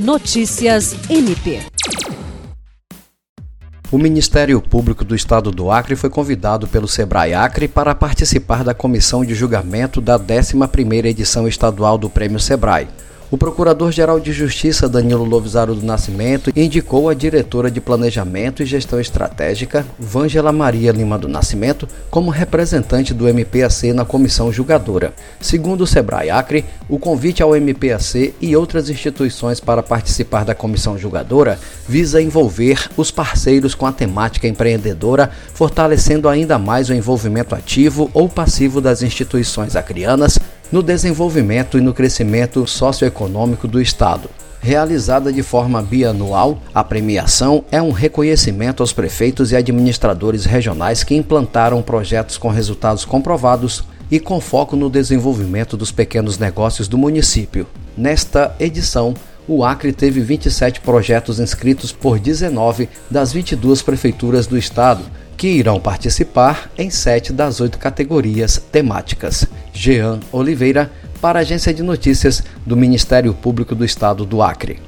Notícias MP. O Ministério Público do Estado do Acre foi convidado pelo Sebrae Acre para participar da comissão de julgamento da 11ª edição estadual do Prêmio Sebrae. O Procurador-Geral de Justiça Danilo Lovisaro do Nascimento indicou a diretora de Planejamento e Gestão Estratégica, Vângela Maria Lima do Nascimento, como representante do MPAC na comissão julgadora. Segundo o Sebrae Acre, o convite ao MPAC e outras instituições para participar da comissão julgadora visa envolver os parceiros com a temática empreendedora, fortalecendo ainda mais o envolvimento ativo ou passivo das instituições acrianas no desenvolvimento e no crescimento socioeconômico do Estado. Realizada de forma bianual, a premiação é um reconhecimento aos prefeitos e administradores regionais que implantaram projetos com resultados comprovados e com foco no desenvolvimento dos pequenos negócios do município. Nesta edição, o Acre teve 27 projetos inscritos por 19 das 22 prefeituras do estado, que irão participar em sete das oito categorias temáticas. Jean Oliveira, para a Agência de Notícias do Ministério Público do Estado do Acre.